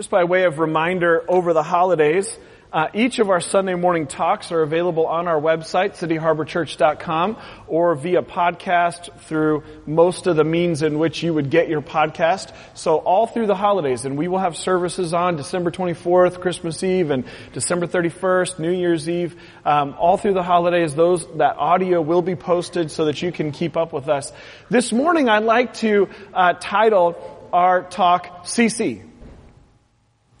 Just by way of reminder over the holidays, uh, each of our Sunday morning talks are available on our website, cityharborchurch.com, or via podcast through most of the means in which you would get your podcast. So all through the holidays, and we will have services on December 24th, Christmas Eve, and December 31st, New Year's Eve. Um, all through the holidays, those that audio will be posted so that you can keep up with us. This morning, I'd like to uh, title our talk CC.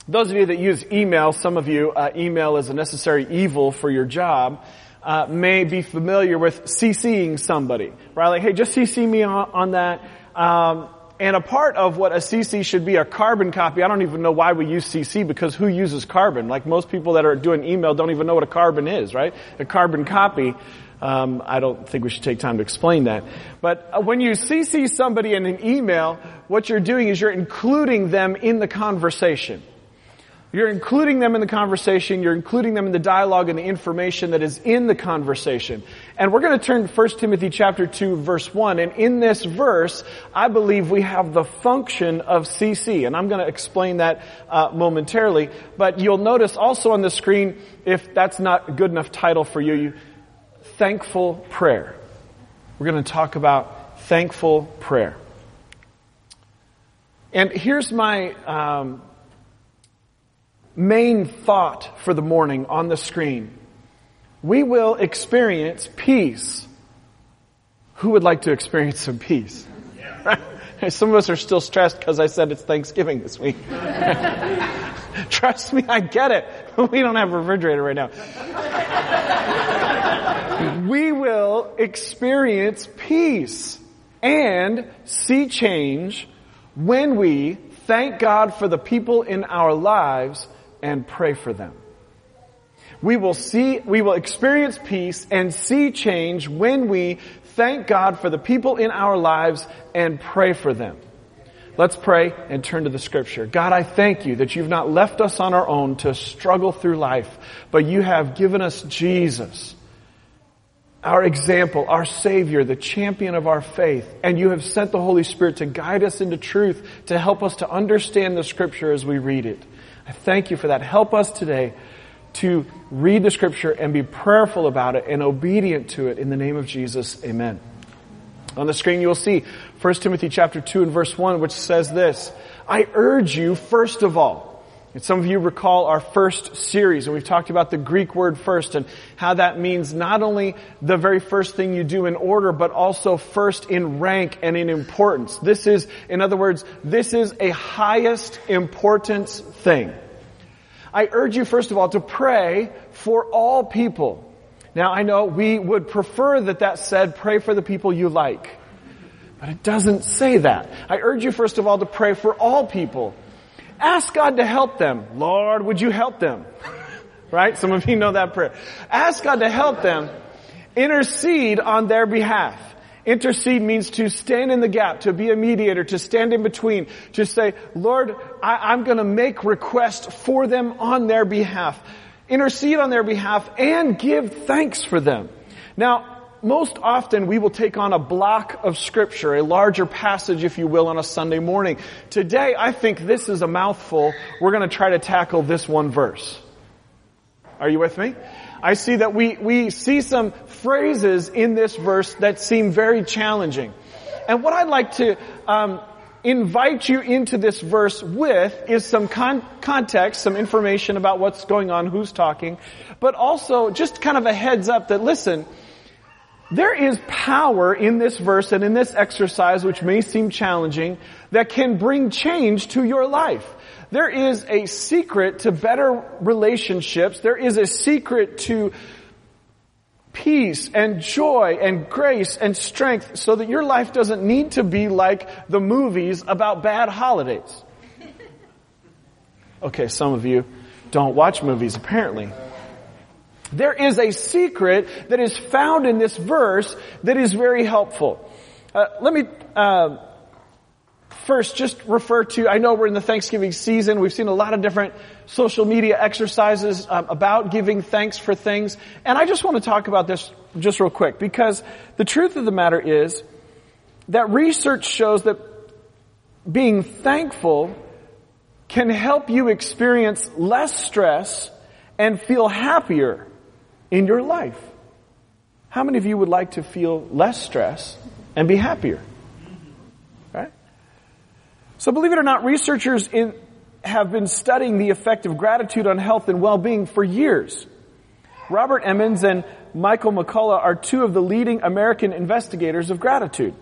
Those of you that use email, some of you, uh, email is a necessary evil for your job, uh, may be familiar with CCing somebody, right? Like, hey, just CC me on, on that. Um, and a part of what a CC should be a carbon copy. I don't even know why we use CC because who uses carbon? Like most people that are doing email don't even know what a carbon is, right? A carbon copy. Um, I don't think we should take time to explain that. But uh, when you CC somebody in an email, what you're doing is you're including them in the conversation. You're including them in the conversation, you're including them in the dialogue and the information that is in the conversation. And we're going to turn to 1 Timothy chapter 2 verse 1. And in this verse, I believe we have the function of CC. And I'm going to explain that uh, momentarily. But you'll notice also on the screen, if that's not a good enough title for you, you thankful prayer. We're going to talk about thankful prayer. And here's my um, main thought for the morning on the screen. We will experience peace. Who would like to experience some peace? Some of us are still stressed because I said it's Thanksgiving this week. Trust me, I get it. We don't have a refrigerator right now. we will experience peace and see change when we thank God for the people in our lives and pray for them. We will see, we will experience peace and see change when we thank God for the people in our lives and pray for them. Let's pray and turn to the scripture. God, I thank you that you've not left us on our own to struggle through life, but you have given us Jesus, our example, our Savior, the champion of our faith, and you have sent the Holy Spirit to guide us into truth, to help us to understand the scripture as we read it. I thank you for that. Help us today to read the scripture and be prayerful about it and obedient to it in the name of Jesus. Amen. On the screen you will see 1 Timothy chapter 2 and verse 1 which says this, I urge you first of all, and some of you recall our first series and we've talked about the Greek word first and how that means not only the very first thing you do in order, but also first in rank and in importance. This is, in other words, this is a highest importance thing. I urge you first of all to pray for all people. Now I know we would prefer that that said pray for the people you like. But it doesn't say that. I urge you first of all to pray for all people. Ask God to help them. Lord, would you help them? right? Some of you know that prayer. Ask God to help them. Intercede on their behalf. Intercede means to stand in the gap, to be a mediator, to stand in between, to say, Lord, I, am going to make request for them on their behalf. Intercede on their behalf and give thanks for them. Now, most often we will take on a block of scripture, a larger passage, if you will, on a Sunday morning. Today, I think this is a mouthful. We're going to try to tackle this one verse. Are you with me? I see that we, we see some phrases in this verse that seem very challenging. And what I'd like to um, invite you into this verse with is some con- context, some information about what's going on, who's talking, but also just kind of a heads up that listen, there is power in this verse and in this exercise, which may seem challenging, that can bring change to your life. There is a secret to better relationships. There is a secret to peace and joy and grace and strength so that your life doesn't need to be like the movies about bad holidays. Okay, some of you don't watch movies apparently. There is a secret that is found in this verse that is very helpful. Uh, let me uh, first just refer to, I know we're in the Thanksgiving season. We've seen a lot of different social media exercises um, about giving thanks for things. And I just want to talk about this just real quick because the truth of the matter is that research shows that being thankful can help you experience less stress and feel happier in your life. How many of you would like to feel less stress and be happier? Right? So believe it or not, researchers in, have been studying the effect of gratitude on health and well-being for years. Robert Emmons and Michael McCullough are two of the leading American investigators of gratitude.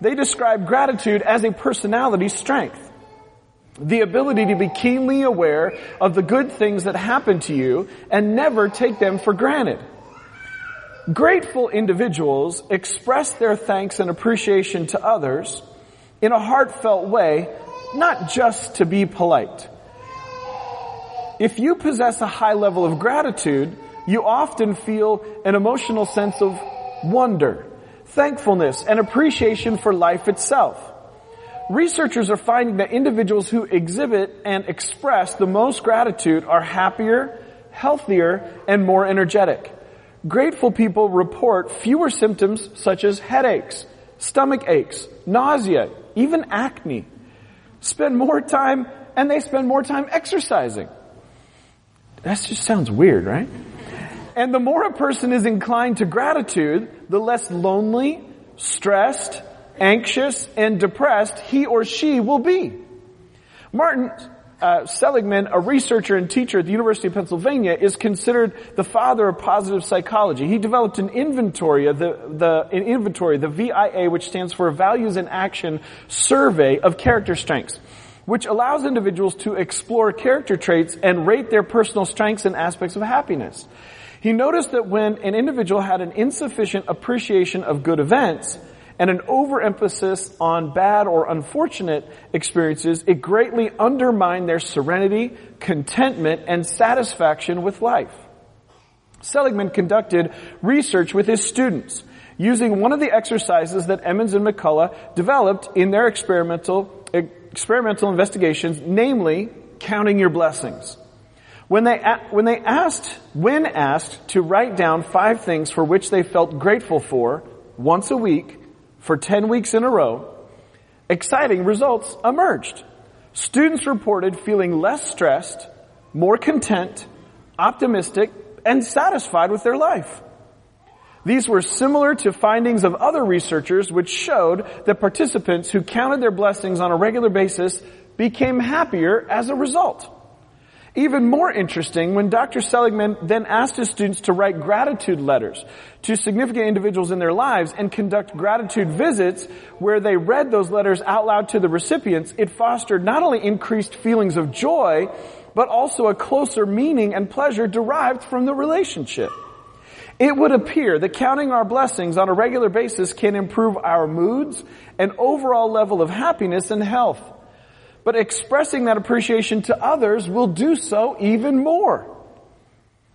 They describe gratitude as a personality strength. The ability to be keenly aware of the good things that happen to you and never take them for granted. Grateful individuals express their thanks and appreciation to others in a heartfelt way, not just to be polite. If you possess a high level of gratitude, you often feel an emotional sense of wonder, thankfulness, and appreciation for life itself. Researchers are finding that individuals who exhibit and express the most gratitude are happier, healthier, and more energetic. Grateful people report fewer symptoms such as headaches, stomach aches, nausea, even acne. Spend more time, and they spend more time exercising. That just sounds weird, right? And the more a person is inclined to gratitude, the less lonely, stressed, anxious, and depressed he or she will be. Martin uh, Seligman, a researcher and teacher at the University of Pennsylvania, is considered the father of positive psychology. He developed an inventory of the, the an inventory, the VIA, which stands for Values in Action Survey of Character Strengths, which allows individuals to explore character traits and rate their personal strengths and aspects of happiness. He noticed that when an individual had an insufficient appreciation of good events and an overemphasis on bad or unfortunate experiences, it greatly undermined their serenity, contentment, and satisfaction with life. Seligman conducted research with his students using one of the exercises that Emmons and McCullough developed in their experimental, experimental investigations, namely counting your blessings. When they, when they asked, when asked to write down five things for which they felt grateful for once a week for 10 weeks in a row, exciting results emerged. Students reported feeling less stressed, more content, optimistic, and satisfied with their life. These were similar to findings of other researchers which showed that participants who counted their blessings on a regular basis became happier as a result. Even more interesting, when Dr. Seligman then asked his students to write gratitude letters to significant individuals in their lives and conduct gratitude visits where they read those letters out loud to the recipients, it fostered not only increased feelings of joy, but also a closer meaning and pleasure derived from the relationship. It would appear that counting our blessings on a regular basis can improve our moods and overall level of happiness and health but expressing that appreciation to others will do so even more.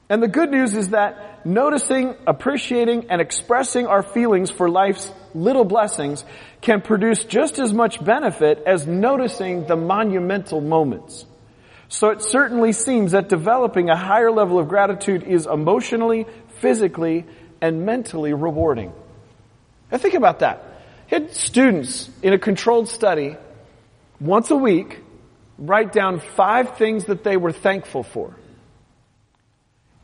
And the good news is that noticing, appreciating, and expressing our feelings for life's little blessings can produce just as much benefit as noticing the monumental moments. So it certainly seems that developing a higher level of gratitude is emotionally, physically, and mentally rewarding. Now think about that. Had students in a controlled study once a week, write down five things that they were thankful for.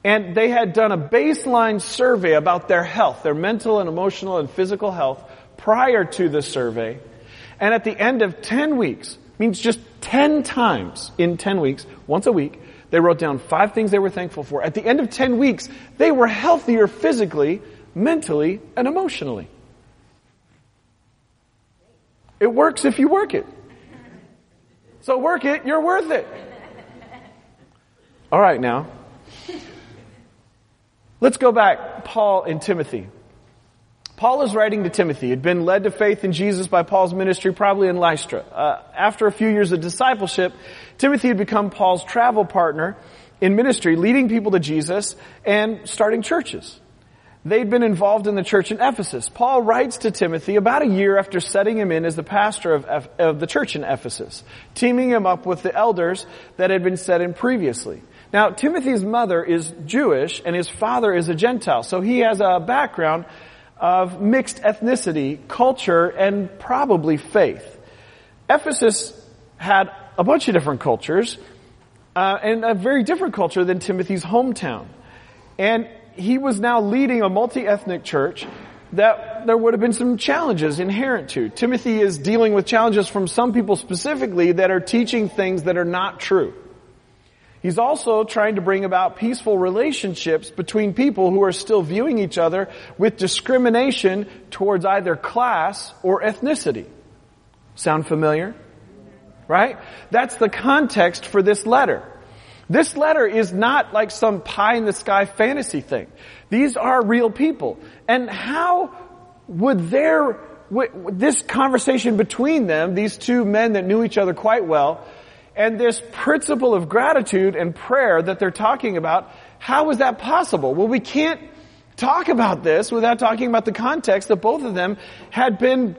And they had done a baseline survey about their health, their mental and emotional and physical health prior to the survey. And at the end of 10 weeks, means just 10 times in 10 weeks, once a week, they wrote down five things they were thankful for. At the end of 10 weeks, they were healthier physically, mentally, and emotionally. It works if you work it. So work it, you're worth it. All right now. Let's go back. Paul and Timothy. Paul is writing to Timothy. He had been led to faith in Jesus by Paul's ministry, probably in Lystra. Uh, after a few years of discipleship, Timothy had become Paul's travel partner in ministry, leading people to Jesus and starting churches. They'd been involved in the church in Ephesus. Paul writes to Timothy about a year after setting him in as the pastor of, of the church in Ephesus, teaming him up with the elders that had been set in previously. Now, Timothy's mother is Jewish and his father is a Gentile, so he has a background of mixed ethnicity, culture, and probably faith. Ephesus had a bunch of different cultures, uh, and a very different culture than Timothy's hometown. And he was now leading a multi-ethnic church that there would have been some challenges inherent to. Timothy is dealing with challenges from some people specifically that are teaching things that are not true. He's also trying to bring about peaceful relationships between people who are still viewing each other with discrimination towards either class or ethnicity. Sound familiar? Right? That's the context for this letter. This letter is not like some pie in the sky fantasy thing. These are real people. And how would their, this conversation between them, these two men that knew each other quite well, and this principle of gratitude and prayer that they're talking about, how is that possible? Well, we can't talk about this without talking about the context that both of them had been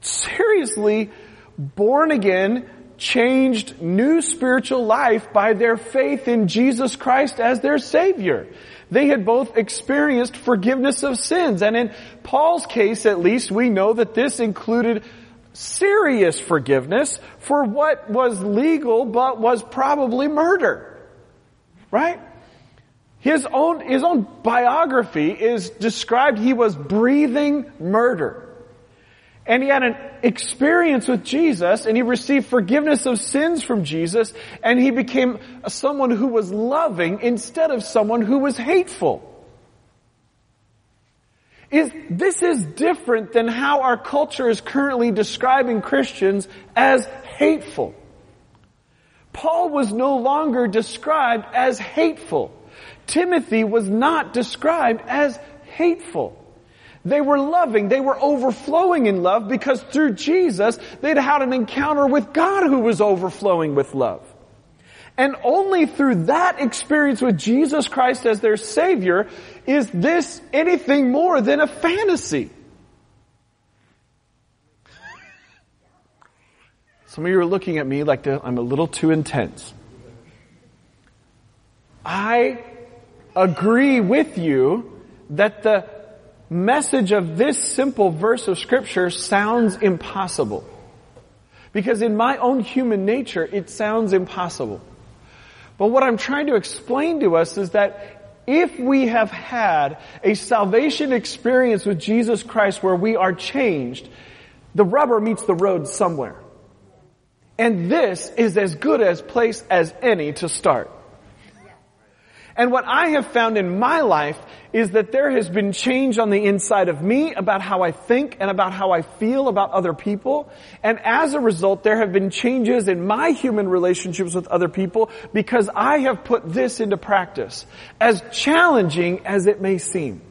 seriously born again, changed new spiritual life by their faith in Jesus Christ as their Savior. They had both experienced forgiveness of sins. And in Paul's case, at least, we know that this included serious forgiveness for what was legal but was probably murder. Right? His own, his own biography is described, he was breathing murder. And he had an experience with Jesus and he received forgiveness of sins from Jesus and he became someone who was loving instead of someone who was hateful. Is, this is different than how our culture is currently describing Christians as hateful. Paul was no longer described as hateful. Timothy was not described as hateful. They were loving. They were overflowing in love because through Jesus, they'd had an encounter with God who was overflowing with love. And only through that experience with Jesus Christ as their Savior is this anything more than a fantasy. Some of you are looking at me like I'm a little too intense. I agree with you that the message of this simple verse of scripture sounds impossible. Because in my own human nature, it sounds impossible. But what I'm trying to explain to us is that if we have had a salvation experience with Jesus Christ where we are changed, the rubber meets the road somewhere. And this is as good a place as any to start. And what I have found in my life is that there has been change on the inside of me about how I think and about how I feel about other people. And as a result, there have been changes in my human relationships with other people because I have put this into practice. As challenging as it may seem.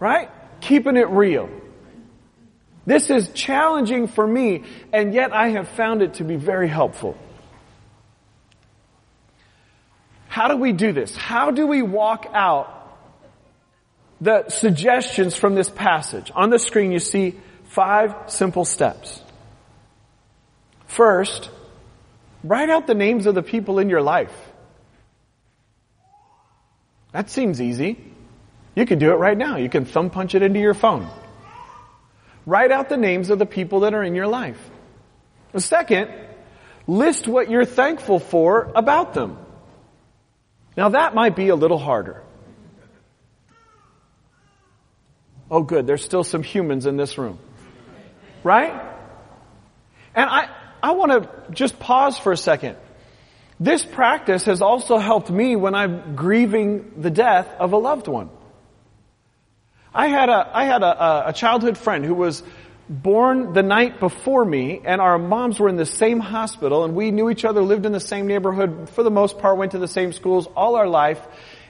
Right? Keeping it real. This is challenging for me, and yet I have found it to be very helpful. How do we do this? How do we walk out the suggestions from this passage? On the screen you see five simple steps. First, write out the names of the people in your life. That seems easy. You can do it right now. You can thumb punch it into your phone. Write out the names of the people that are in your life. Second, list what you're thankful for about them. Now that might be a little harder. Oh good, there's still some humans in this room. Right? And I, I want to just pause for a second. This practice has also helped me when I'm grieving the death of a loved one. I had a, I had a, a childhood friend who was born the night before me and our moms were in the same hospital and we knew each other, lived in the same neighborhood for the most part, went to the same schools all our life.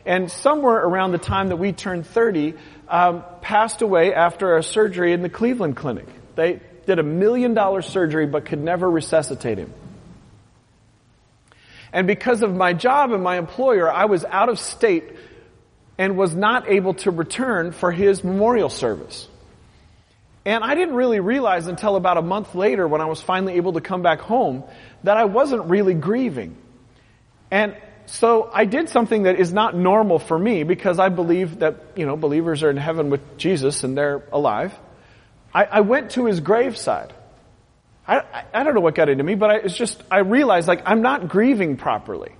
And somewhere around the time that we turned 30, um, passed away after a surgery in the Cleveland Clinic. They did a million dollar surgery but could never resuscitate him. And because of my job and my employer, I was out of state and was not able to return for his memorial service. And I didn't really realize until about a month later when I was finally able to come back home that I wasn't really grieving. And so I did something that is not normal for me because I believe that, you know, believers are in heaven with Jesus and they're alive. I, I went to his graveside. I, I, I don't know what got into me, but I, it's just, I realized like I'm not grieving properly.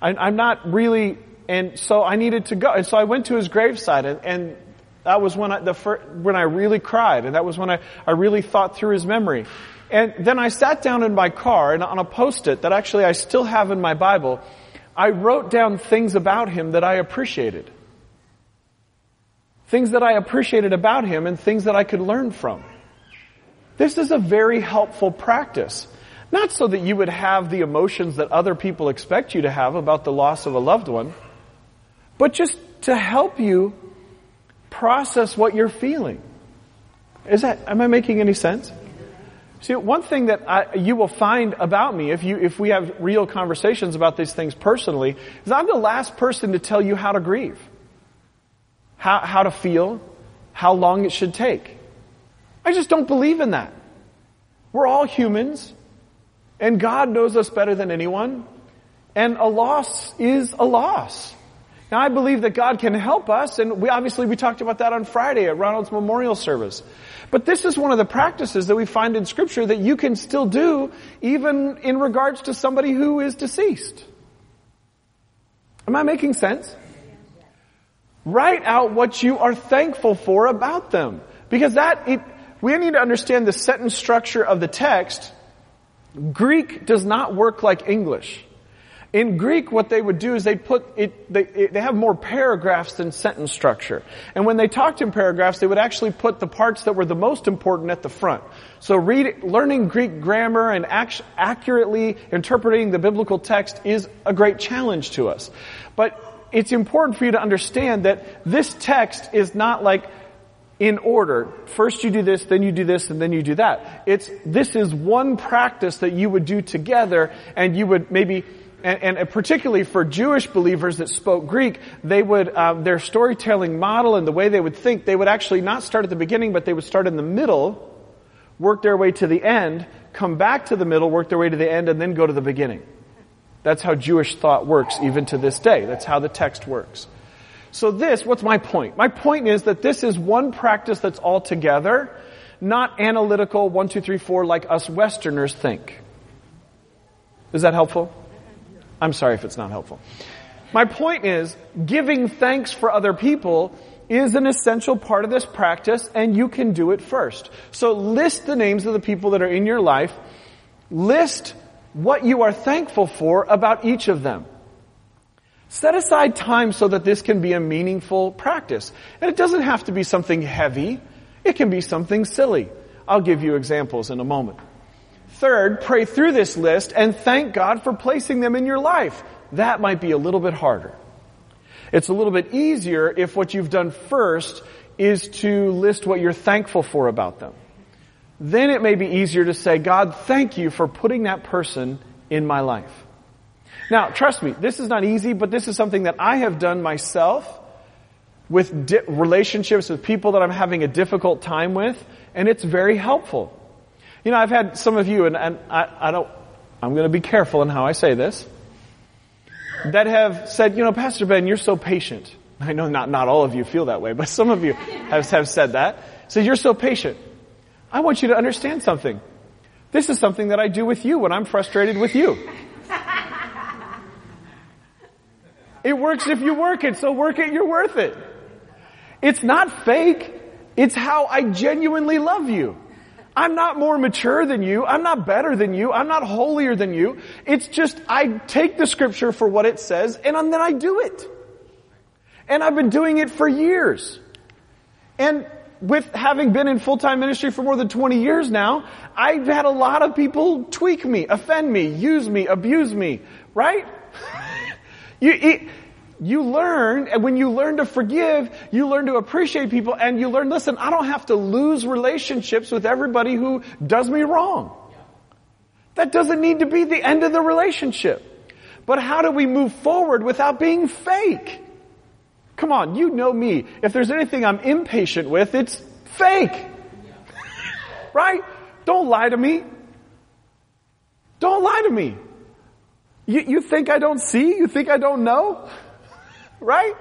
I, I'm not really, and so I needed to go. And so I went to his graveside and, and that was when I, the when I really cried and that was when I, I really thought through his memory. And then I sat down in my car and on a post-it that actually I still have in my Bible, I wrote down things about him that I appreciated. Things that I appreciated about him and things that I could learn from. This is a very helpful practice. Not so that you would have the emotions that other people expect you to have about the loss of a loved one, but just to help you process what you're feeling. Is that, am I making any sense? See, one thing that I, you will find about me, if you, if we have real conversations about these things personally, is I'm the last person to tell you how to grieve. How, how to feel, how long it should take. I just don't believe in that. We're all humans, and God knows us better than anyone, and a loss is a loss. Now I believe that God can help us, and we obviously we talked about that on Friday at Ronald's memorial service. But this is one of the practices that we find in scripture that you can still do even in regards to somebody who is deceased. Am I making sense? Write out what you are thankful for about them. Because that, it, we need to understand the sentence structure of the text. Greek does not work like English. In Greek, what they would do is they put it, they, they have more paragraphs than sentence structure. And when they talked in paragraphs, they would actually put the parts that were the most important at the front. So read, learning Greek grammar and act, accurately interpreting the biblical text is a great challenge to us. But it's important for you to understand that this text is not like in order. First you do this, then you do this, and then you do that. It's, this is one practice that you would do together and you would maybe and, and, particularly for Jewish believers that spoke Greek, they would um, their storytelling model and the way they would think, they would actually not start at the beginning, but they would start in the middle, work their way to the end, come back to the middle, work their way to the end, and then go to the beginning. That's how Jewish thought works even to this day. That's how the text works. So this, what's my point? My point is that this is one practice that's all together, not analytical, one, two, three, four, like us Westerners think. Is that helpful? I'm sorry if it's not helpful. My point is, giving thanks for other people is an essential part of this practice and you can do it first. So list the names of the people that are in your life. List what you are thankful for about each of them. Set aside time so that this can be a meaningful practice. And it doesn't have to be something heavy. It can be something silly. I'll give you examples in a moment. Third, pray through this list and thank God for placing them in your life. That might be a little bit harder. It's a little bit easier if what you've done first is to list what you're thankful for about them. Then it may be easier to say, God, thank you for putting that person in my life. Now, trust me, this is not easy, but this is something that I have done myself with di- relationships with people that I'm having a difficult time with, and it's very helpful. You know, I've had some of you, and, and I, I don't, I'm going to be careful in how I say this, that have said, you know, Pastor Ben, you're so patient. I know not, not all of you feel that way, but some of you have, have said that. So you're so patient. I want you to understand something. This is something that I do with you when I'm frustrated with you. It works if you work it, so work it, you're worth it. It's not fake. It's how I genuinely love you. I'm not more mature than you. I'm not better than you. I'm not holier than you. It's just I take the scripture for what it says and then I do it. And I've been doing it for years. And with having been in full-time ministry for more than 20 years now, I've had a lot of people tweak me, offend me, use me, abuse me, right? you, it, you learn, and when you learn to forgive, you learn to appreciate people, and you learn, listen, I don't have to lose relationships with everybody who does me wrong. That doesn't need to be the end of the relationship. But how do we move forward without being fake? Come on, you know me. If there's anything I'm impatient with, it's fake. right? Don't lie to me. Don't lie to me. You, you think I don't see? You think I don't know? Right?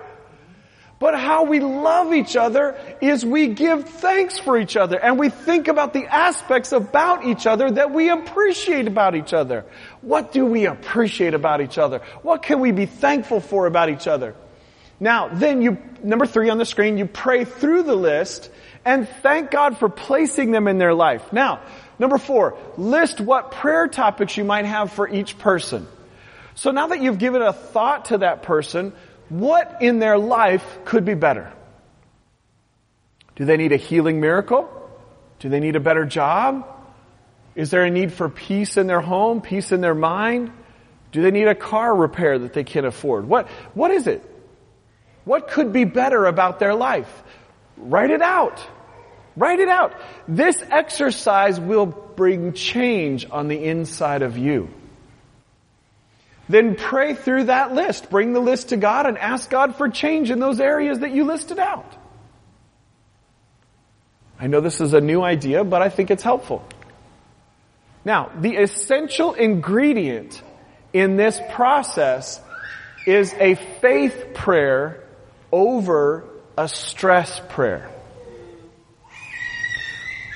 But how we love each other is we give thanks for each other and we think about the aspects about each other that we appreciate about each other. What do we appreciate about each other? What can we be thankful for about each other? Now, then you, number three on the screen, you pray through the list and thank God for placing them in their life. Now, number four, list what prayer topics you might have for each person. So now that you've given a thought to that person, what in their life could be better? Do they need a healing miracle? Do they need a better job? Is there a need for peace in their home, peace in their mind? Do they need a car repair that they can't afford? What, what is it? What could be better about their life? Write it out. Write it out. This exercise will bring change on the inside of you. Then pray through that list. Bring the list to God and ask God for change in those areas that you listed out. I know this is a new idea, but I think it's helpful. Now, the essential ingredient in this process is a faith prayer over a stress prayer.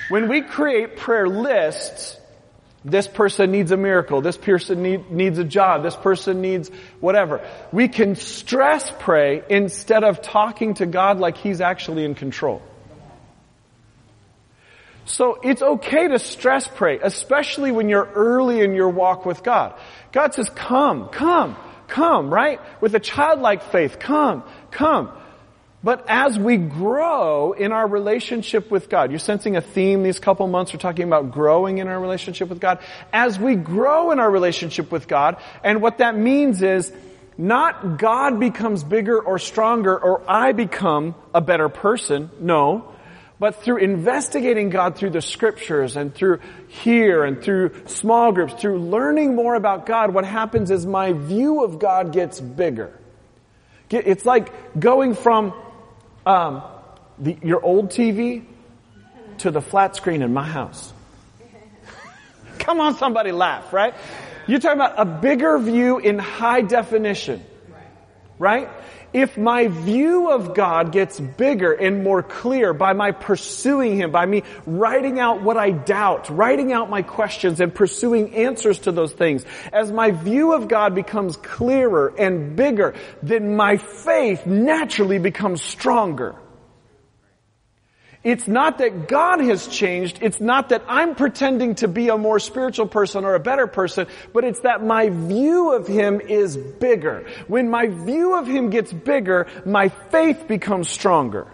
When we create prayer lists, this person needs a miracle. This person need, needs a job. This person needs whatever. We can stress pray instead of talking to God like He's actually in control. So it's okay to stress pray, especially when you're early in your walk with God. God says, come, come, come, right? With a childlike faith, come, come. But as we grow in our relationship with God, you're sensing a theme these couple months, we're talking about growing in our relationship with God. As we grow in our relationship with God, and what that means is, not God becomes bigger or stronger or I become a better person, no. But through investigating God through the scriptures and through here and through small groups, through learning more about God, what happens is my view of God gets bigger. It's like going from um, the, your old TV to the flat screen in my house. Come on, somebody laugh, right? You're talking about a bigger view in high definition, right? If my view of God gets bigger and more clear by my pursuing Him, by me writing out what I doubt, writing out my questions and pursuing answers to those things, as my view of God becomes clearer and bigger, then my faith naturally becomes stronger. It's not that God has changed. It's not that I'm pretending to be a more spiritual person or a better person, but it's that my view of Him is bigger. When my view of Him gets bigger, my faith becomes stronger.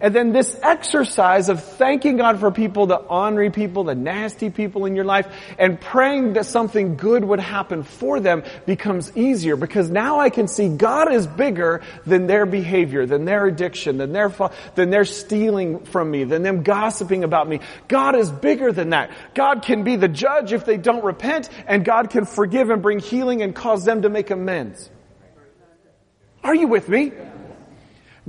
And then this exercise of thanking God for people, the ornery people, the nasty people in your life, and praying that something good would happen for them becomes easier because now I can see God is bigger than their behavior, than their addiction, than their, than their stealing from me, than them gossiping about me. God is bigger than that. God can be the judge if they don't repent, and God can forgive and bring healing and cause them to make amends. Are you with me?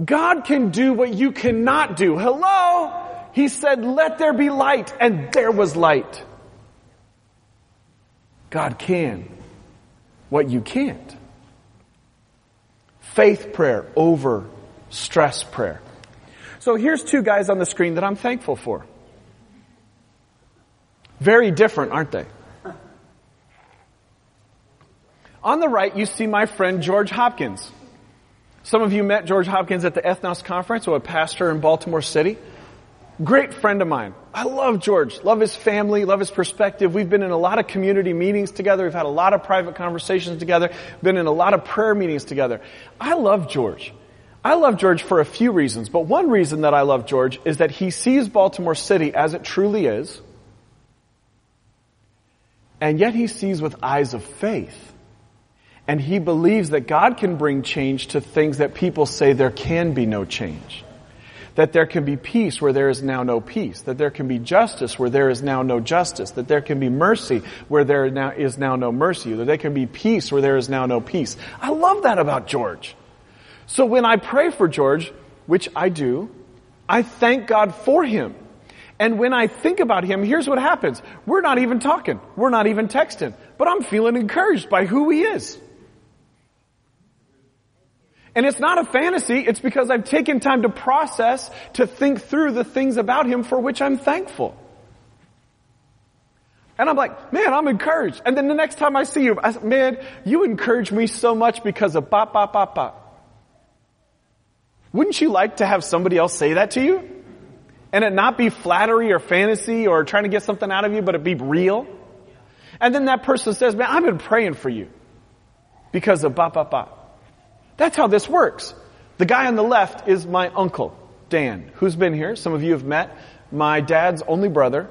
God can do what you cannot do. Hello? He said, let there be light, and there was light. God can what you can't. Faith prayer over stress prayer. So here's two guys on the screen that I'm thankful for. Very different, aren't they? On the right, you see my friend George Hopkins. Some of you met George Hopkins at the Ethnos conference, a pastor in Baltimore City. Great friend of mine. I love George. Love his family. Love his perspective. We've been in a lot of community meetings together. We've had a lot of private conversations together. Been in a lot of prayer meetings together. I love George. I love George for a few reasons, but one reason that I love George is that he sees Baltimore City as it truly is, and yet he sees with eyes of faith. And he believes that God can bring change to things that people say there can be no change. That there can be peace where there is now no peace. That there can be justice where there is now no justice. That there can be mercy where there now is now no mercy. That there can be peace where there is now no peace. I love that about George. So when I pray for George, which I do, I thank God for him. And when I think about him, here's what happens. We're not even talking. We're not even texting. But I'm feeling encouraged by who he is. And it's not a fantasy, it's because I've taken time to process, to think through the things about Him for which I'm thankful. And I'm like, man, I'm encouraged. And then the next time I see you, I say, man, you encourage me so much because of bop, bop, bop, bop. Wouldn't you like to have somebody else say that to you? And it not be flattery or fantasy or trying to get something out of you, but it be real? And then that person says, man, I've been praying for you because of bop, bop, bop. That's how this works. The guy on the left is my uncle, Dan, who's been here. Some of you have met. My dad's only brother.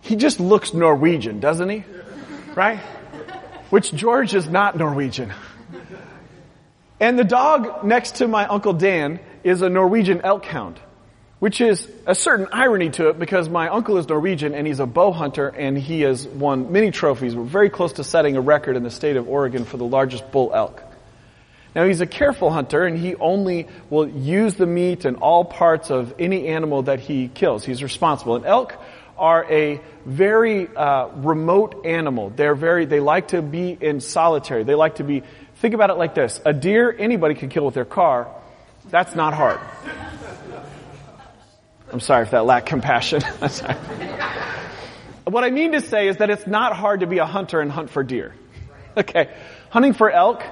He just looks Norwegian, doesn't he? Right? Which George is not Norwegian. And the dog next to my Uncle Dan is a Norwegian elk hound, which is a certain irony to it because my uncle is Norwegian and he's a bow hunter and he has won many trophies. We're very close to setting a record in the state of Oregon for the largest bull elk. Now he's a careful hunter and he only will use the meat and all parts of any animal that he kills. He's responsible. And elk are a very uh, remote animal. They're very, they like to be in solitary. They like to be Think about it like this. A deer, anybody can kill with their car. That's not hard. I'm sorry if that lacked compassion. what I mean to say is that it's not hard to be a hunter and hunt for deer. Okay. Hunting for elk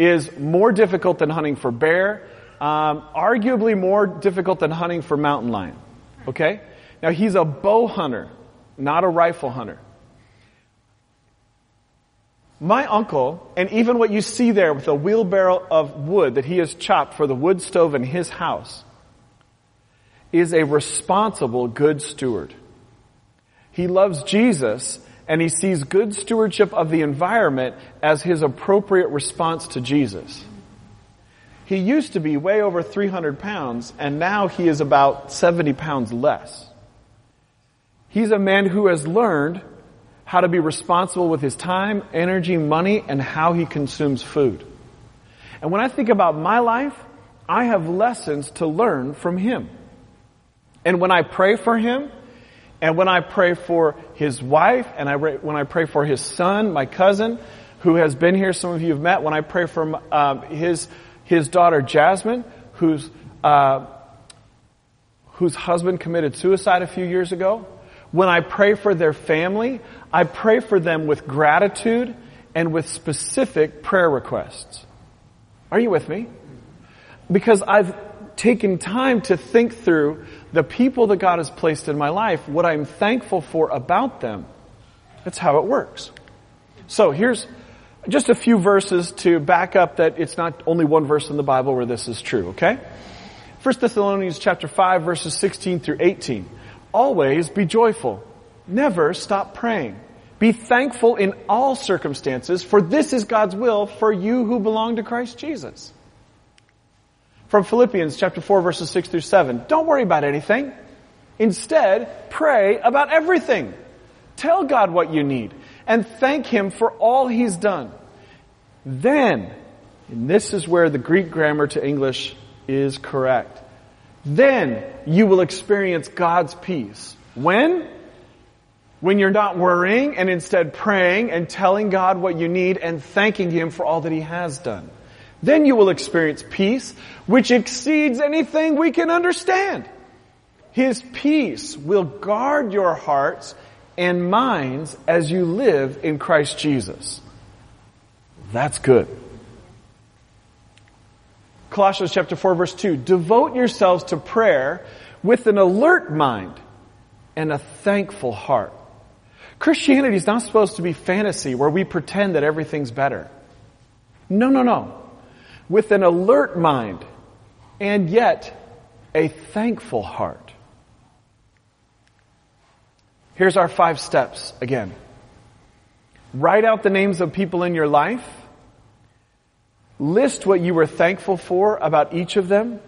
is more difficult than hunting for bear, um, arguably more difficult than hunting for mountain lion. Okay? Now he's a bow hunter, not a rifle hunter. My uncle, and even what you see there with a wheelbarrow of wood that he has chopped for the wood stove in his house, is a responsible good steward. He loves Jesus and he sees good stewardship of the environment as his appropriate response to Jesus. He used to be way over 300 pounds and now he is about 70 pounds less. He's a man who has learned how to be responsible with his time, energy, money, and how he consumes food. And when I think about my life, I have lessons to learn from him. And when I pray for him, and when I pray for his wife, and I, when I pray for his son, my cousin, who has been here, some of you have met, when I pray for uh, his, his daughter Jasmine, whose, uh, whose husband committed suicide a few years ago, when I pray for their family, I pray for them with gratitude and with specific prayer requests. Are you with me? Because I've taken time to think through the people that God has placed in my life, what I'm thankful for about them. That's how it works. So here's just a few verses to back up that it's not only one verse in the Bible where this is true, okay? 1 Thessalonians chapter 5 verses 16 through 18. Always be joyful. Never stop praying. Be thankful in all circumstances, for this is God's will for you who belong to Christ Jesus. From Philippians chapter 4 verses 6 through 7. Don't worry about anything. Instead, pray about everything. Tell God what you need and thank Him for all He's done. Then, and this is where the Greek grammar to English is correct. Then you will experience God's peace. When? When you're not worrying and instead praying and telling God what you need and thanking Him for all that He has done. Then you will experience peace which exceeds anything we can understand. His peace will guard your hearts and minds as you live in Christ Jesus. That's good. Colossians chapter 4 verse 2. Devote yourselves to prayer with an alert mind and a thankful heart. Christianity is not supposed to be fantasy where we pretend that everything's better. No, no, no. With an alert mind and yet a thankful heart. Here's our five steps again. Write out the names of people in your life List what you were thankful for about each of them.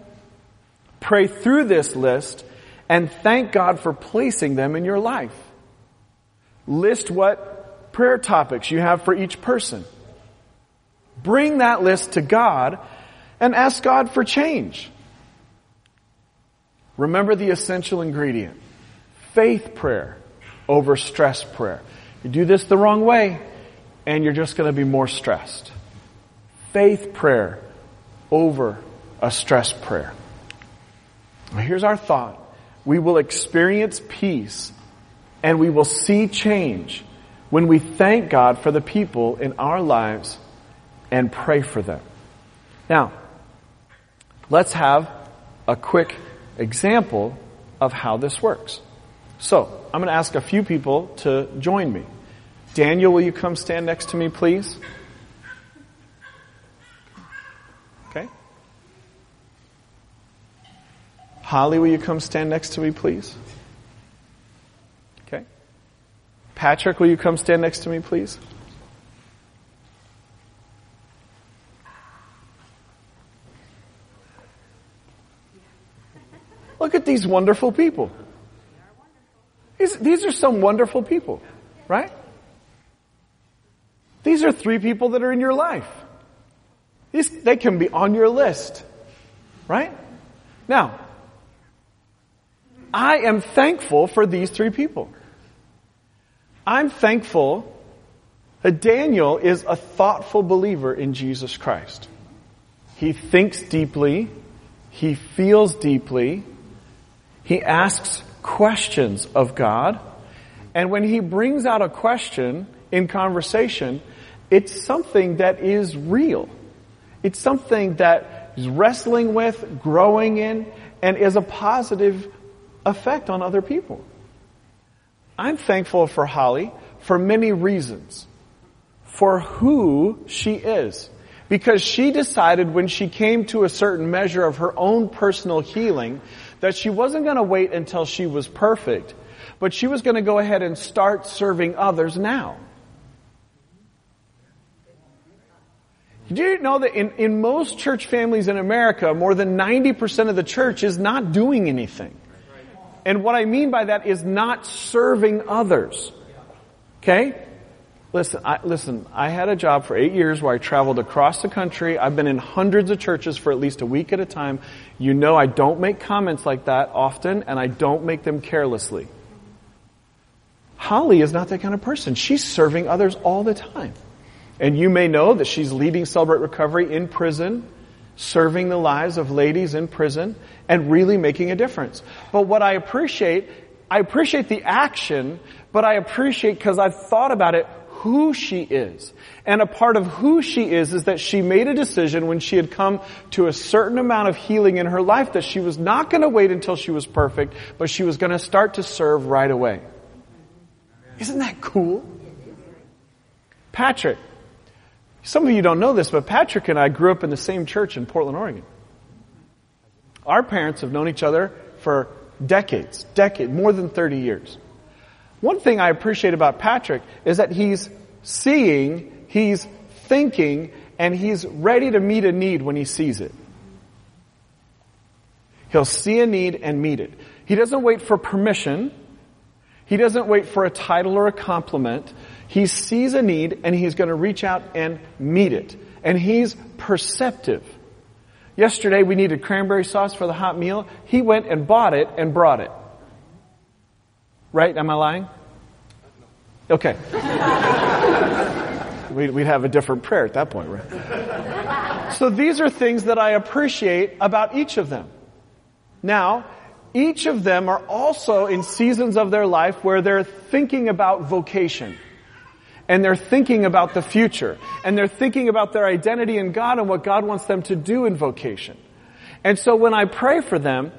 Pray through this list and thank God for placing them in your life. List what prayer topics you have for each person. Bring that list to God and ask God for change. Remember the essential ingredient. Faith prayer over stress prayer. You do this the wrong way and you're just going to be more stressed faith prayer over a stress prayer. Here's our thought. We will experience peace and we will see change when we thank God for the people in our lives and pray for them. Now, let's have a quick example of how this works. So, I'm going to ask a few people to join me. Daniel, will you come stand next to me, please? Okay. Holly, will you come stand next to me, please? Okay. Patrick, will you come stand next to me, please? Look at these wonderful people. These, are some wonderful people, right? These are three people that are in your life. These, they can be on your list, right? Now, I am thankful for these three people. I'm thankful that Daniel is a thoughtful believer in Jesus Christ. He thinks deeply. He feels deeply. He asks questions of God. And when he brings out a question in conversation, it's something that is real. It's something that is wrestling with, growing in, and is a positive effect on other people. I'm thankful for Holly for many reasons. For who she is. Because she decided when she came to a certain measure of her own personal healing that she wasn't going to wait until she was perfect, but she was going to go ahead and start serving others now. Do you know that in, in most church families in America, more than 90% of the church is not doing anything? And what I mean by that is not serving others. Okay? Listen, I, listen, I had a job for eight years where I traveled across the country. I've been in hundreds of churches for at least a week at a time. You know I don't make comments like that often and I don't make them carelessly. Holly is not that kind of person. She's serving others all the time. And you may know that she's leading Celebrate Recovery in prison serving the lives of ladies in prison and really making a difference. But what I appreciate, I appreciate the action, but I appreciate because I've thought about it who she is. And a part of who she is is that she made a decision when she had come to a certain amount of healing in her life that she was not going to wait until she was perfect, but she was going to start to serve right away. Isn't that cool? Patrick, some of you don't know this, but Patrick and I grew up in the same church in Portland, Oregon. Our parents have known each other for decades, decade, more than 30 years. One thing I appreciate about Patrick is that he's seeing, he's thinking, and he's ready to meet a need when he sees it. He'll see a need and meet it. He doesn't wait for permission. He doesn't wait for a title or a compliment. He sees a need and he's going to reach out and meet it. And he's perceptive. Yesterday we needed cranberry sauce for the hot meal. He went and bought it and brought it. Right? Am I lying? Okay. We'd have a different prayer at that point, right? So these are things that I appreciate about each of them. Now, each of them are also in seasons of their life where they're thinking about vocation and they're thinking about the future and they're thinking about their identity in God and what God wants them to do in vocation. And so when I pray for them,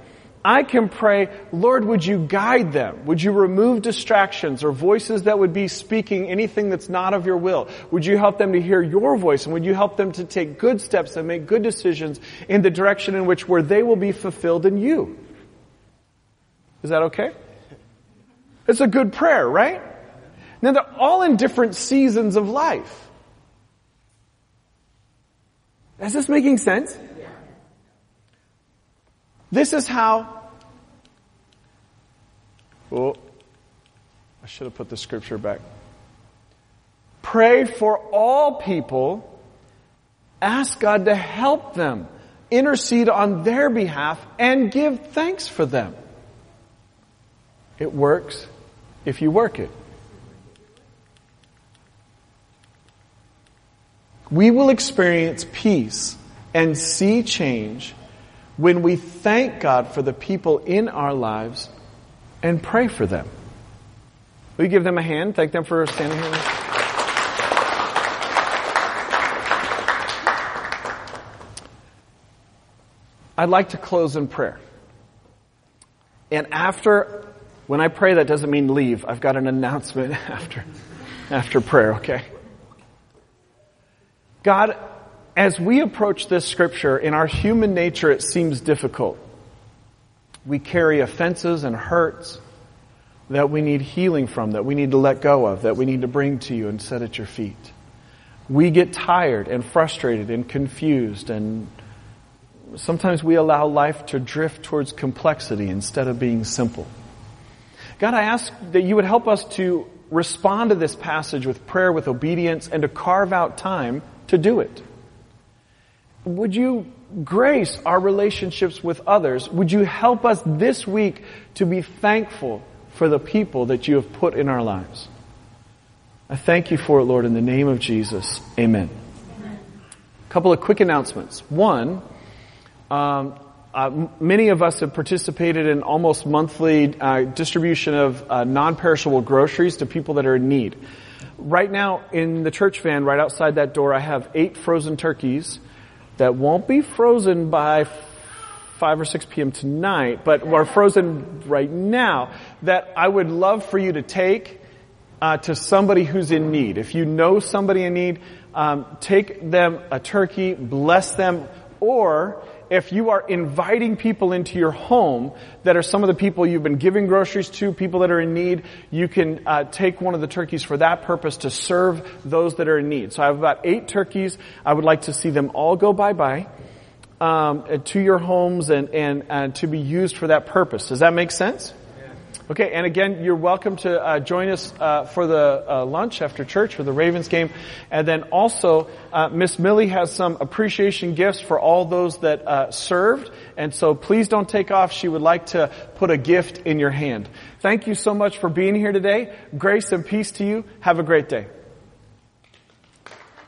I can pray, Lord, would you guide them? Would you remove distractions or voices that would be speaking anything that's not of your will? Would you help them to hear your voice? And would you help them to take good steps and make good decisions in the direction in which where they will be fulfilled in you? Is that okay? It's a good prayer, right? Now they're all in different seasons of life. Is this making sense? This is how, oh, I should have put the scripture back. Pray for all people. Ask God to help them. Intercede on their behalf and give thanks for them. It works if you work it. we will experience peace and see change when we thank God for the people in our lives and pray for them. Will you give them a hand? Thank them for standing here. I'd like to close in prayer. And after, when I pray, that doesn't mean leave. I've got an announcement after, after prayer, okay? God, as we approach this scripture, in our human nature, it seems difficult. We carry offenses and hurts that we need healing from, that we need to let go of, that we need to bring to you and set at your feet. We get tired and frustrated and confused and sometimes we allow life to drift towards complexity instead of being simple. God, I ask that you would help us to respond to this passage with prayer, with obedience, and to carve out time to do it. Would you grace our relationships with others? Would you help us this week to be thankful for the people that you have put in our lives? I thank you for it, Lord, in the name of Jesus. Amen. A couple of quick announcements. One, um, uh, many of us have participated in almost monthly uh, distribution of uh, non-perishable groceries to people that are in need. Right now, in the church van, right outside that door, I have eight frozen turkeys that won't be frozen by 5 or 6 p.m. tonight, but are frozen right now that I would love for you to take uh, to somebody who's in need. If you know somebody in need, um, take them a turkey, bless them, or if you are inviting people into your home that are some of the people you've been giving groceries to, people that are in need, you can uh, take one of the turkeys for that purpose to serve those that are in need. So I have about eight turkeys. I would like to see them all go bye-bye um, to your homes and, and, and to be used for that purpose. Does that make sense? Okay, and again, you're welcome to uh, join us uh, for the uh, lunch after church for the Ravens game. And then also, uh, Miss Millie has some appreciation gifts for all those that uh, served. And so please don't take off. She would like to put a gift in your hand. Thank you so much for being here today. Grace and peace to you. Have a great day.